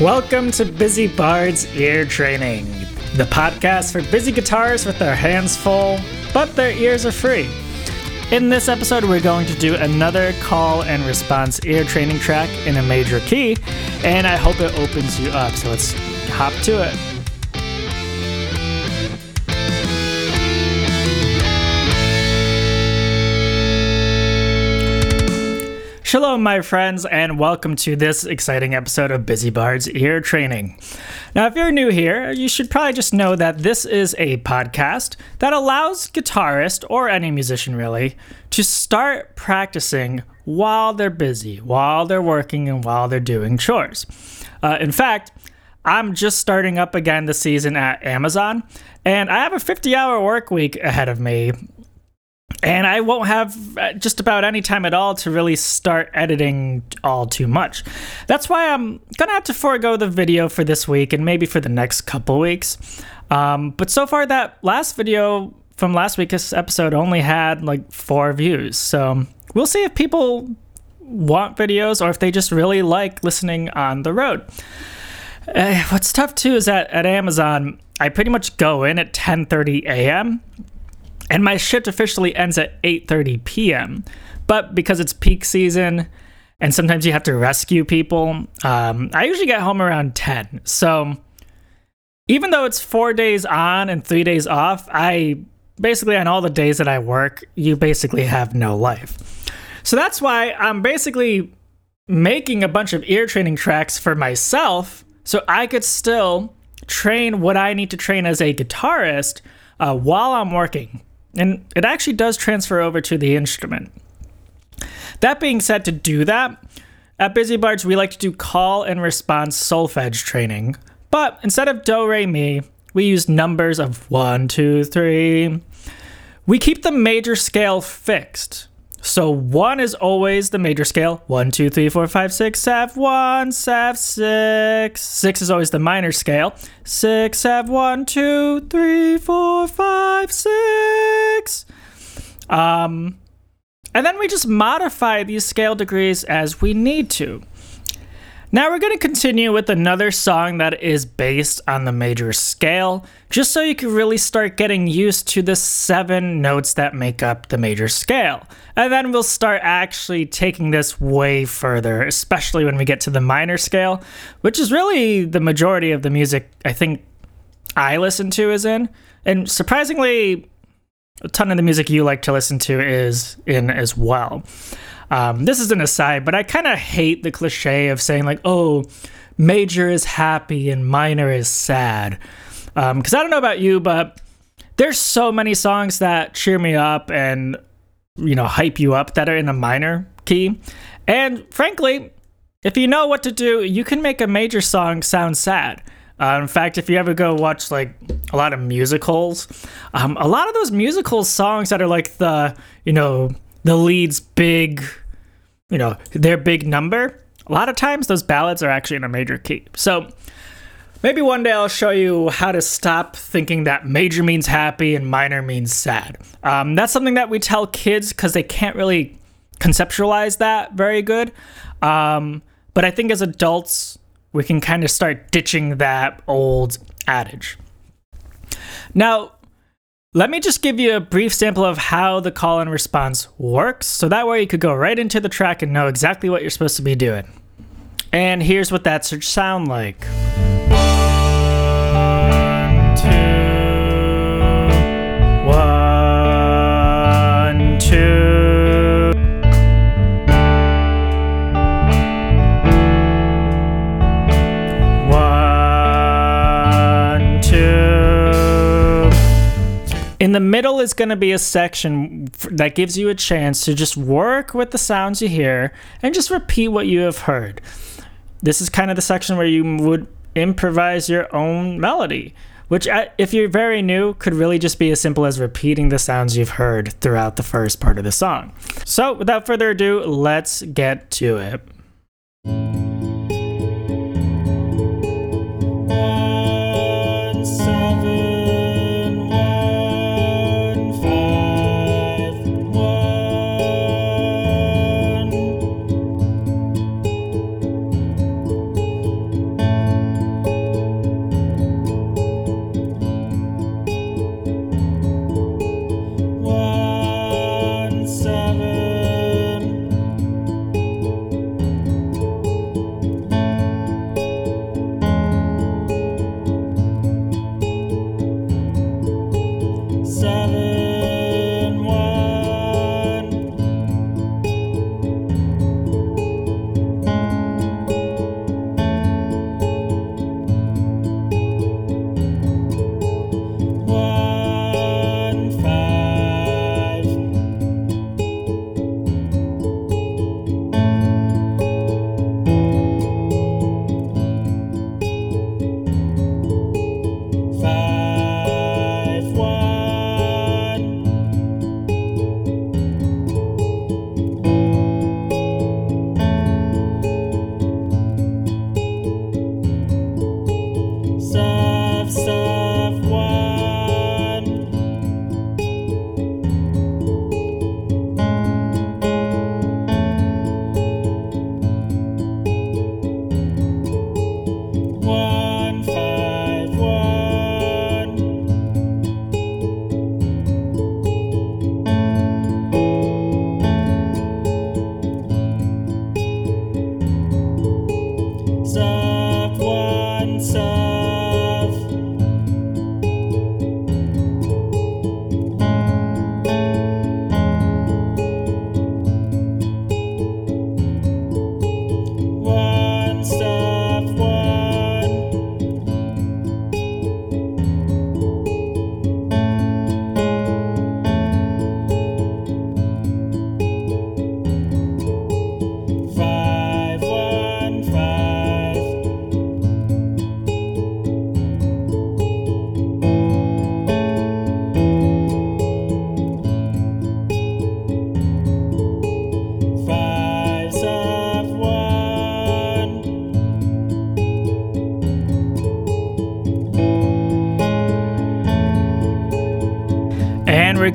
Welcome to Busy Bard's Ear Training, the podcast for busy guitarists with their hands full, but their ears are free. In this episode, we're going to do another call and response ear training track in a major key, and I hope it opens you up. So let's hop to it. Shalom, my friends, and welcome to this exciting episode of Busy Bard's Ear Training. Now, if you're new here, you should probably just know that this is a podcast that allows guitarists, or any musician really, to start practicing while they're busy, while they're working, and while they're doing chores. Uh, in fact, I'm just starting up again this season at Amazon, and I have a 50 hour work week ahead of me and I won't have uh, just about any time at all to really start editing all too much. That's why I'm gonna have to forego the video for this week and maybe for the next couple weeks. Um, but so far, that last video from last week's episode only had like four views. So we'll see if people want videos or if they just really like listening on the road. Uh, what's tough too is that at Amazon, I pretty much go in at 10:30 a.m and my shift officially ends at 8:30 p.m. But because it's peak season and sometimes you have to rescue people, um, I usually get home around 10. So even though it's four days on and three days off, I basically on all the days that I work, you basically have no life. So that's why I'm basically making a bunch of ear training tracks for myself so I could still train what I need to train as a guitarist uh, while I'm working. And it actually does transfer over to the instrument. That being said, to do that, at Busy Bards, we like to do call and response solfege training. But instead of do, re, mi, we use numbers of one, two, three. We keep the major scale fixed. So one is always the major scale. One, two, three, four, five, six, seven, one, seven, six. Six is always the minor scale. Six, seven, one, two, three, four, five, six. Um, and then we just modify these scale degrees as we need to. Now we're going to continue with another song that is based on the major scale, just so you can really start getting used to the seven notes that make up the major scale. And then we'll start actually taking this way further, especially when we get to the minor scale, which is really the majority of the music I think I listen to is in. And surprisingly, a ton of the music you like to listen to is in as well. Um, this is an aside, but I kind of hate the cliche of saying, like, oh, major is happy and minor is sad. Because um, I don't know about you, but there's so many songs that cheer me up and, you know, hype you up that are in a minor key. And frankly, if you know what to do, you can make a major song sound sad. Uh, in fact, if you ever go watch like a lot of musicals, um, a lot of those musical songs that are like the, you know, the lead's big, you know, their big number, a lot of times those ballads are actually in a major key. So maybe one day I'll show you how to stop thinking that major means happy and minor means sad. Um, that's something that we tell kids because they can't really conceptualize that very good. Um, but I think as adults, we can kind of start ditching that old adage. Now, let me just give you a brief sample of how the call and response works, so that way you could go right into the track and know exactly what you're supposed to be doing. And here's what that should sound like. The middle is going to be a section that gives you a chance to just work with the sounds you hear and just repeat what you have heard. This is kind of the section where you would improvise your own melody, which, uh, if you're very new, could really just be as simple as repeating the sounds you've heard throughout the first part of the song. So, without further ado, let's get to it.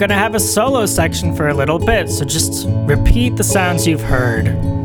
going to have a solo section for a little bit, so just repeat the sounds you've heard.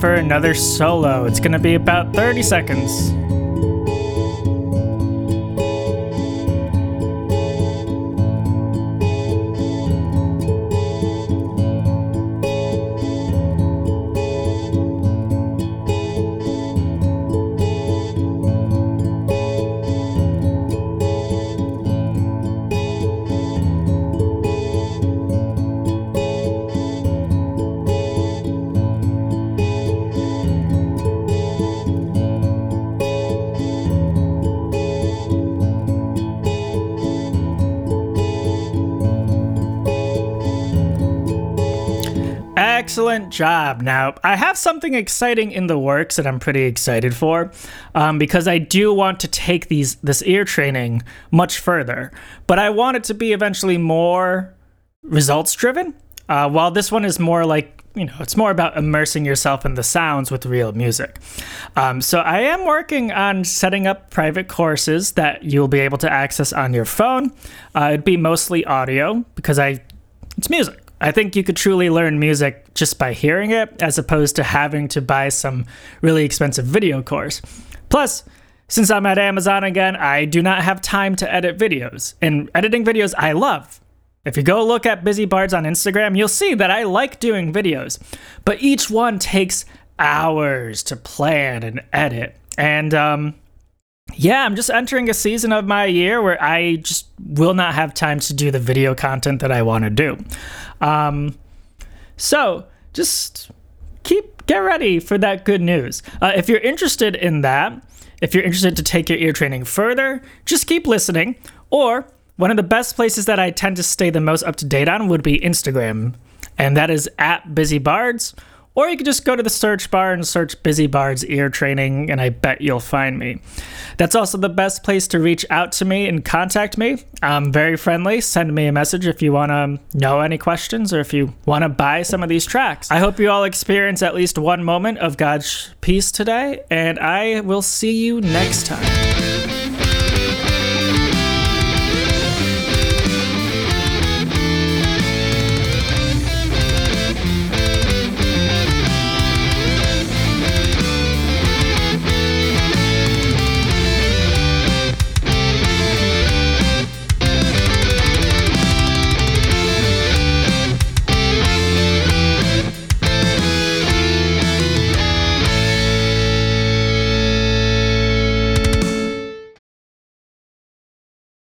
for another solo. It's gonna be about 30 seconds. Excellent job. Now, I have something exciting in the works that I'm pretty excited for um, because I do want to take these this ear training much further, but I want it to be eventually more results driven. Uh, while this one is more like you know, it's more about immersing yourself in the sounds with real music. Um, so I am working on setting up private courses that you'll be able to access on your phone. Uh, it'd be mostly audio because I, it's music. I think you could truly learn music just by hearing it, as opposed to having to buy some really expensive video course. Plus, since I'm at Amazon again, I do not have time to edit videos. And editing videos I love. If you go look at Busy Bards on Instagram, you'll see that I like doing videos, but each one takes hours to plan and edit. And um, yeah, I'm just entering a season of my year where I just will not have time to do the video content that I want to do. Um, so just keep get ready for that good news. Uh, if you're interested in that, if you're interested to take your ear training further, just keep listening. Or one of the best places that I tend to stay the most up to date on would be Instagram, and that is at Busy Bards. Or you could just go to the search bar and search Busy Bards Ear Training, and I bet you'll find me. That's also the best place to reach out to me and contact me. I'm very friendly. Send me a message if you want to know any questions or if you want to buy some of these tracks. I hope you all experience at least one moment of God's peace today, and I will see you next time.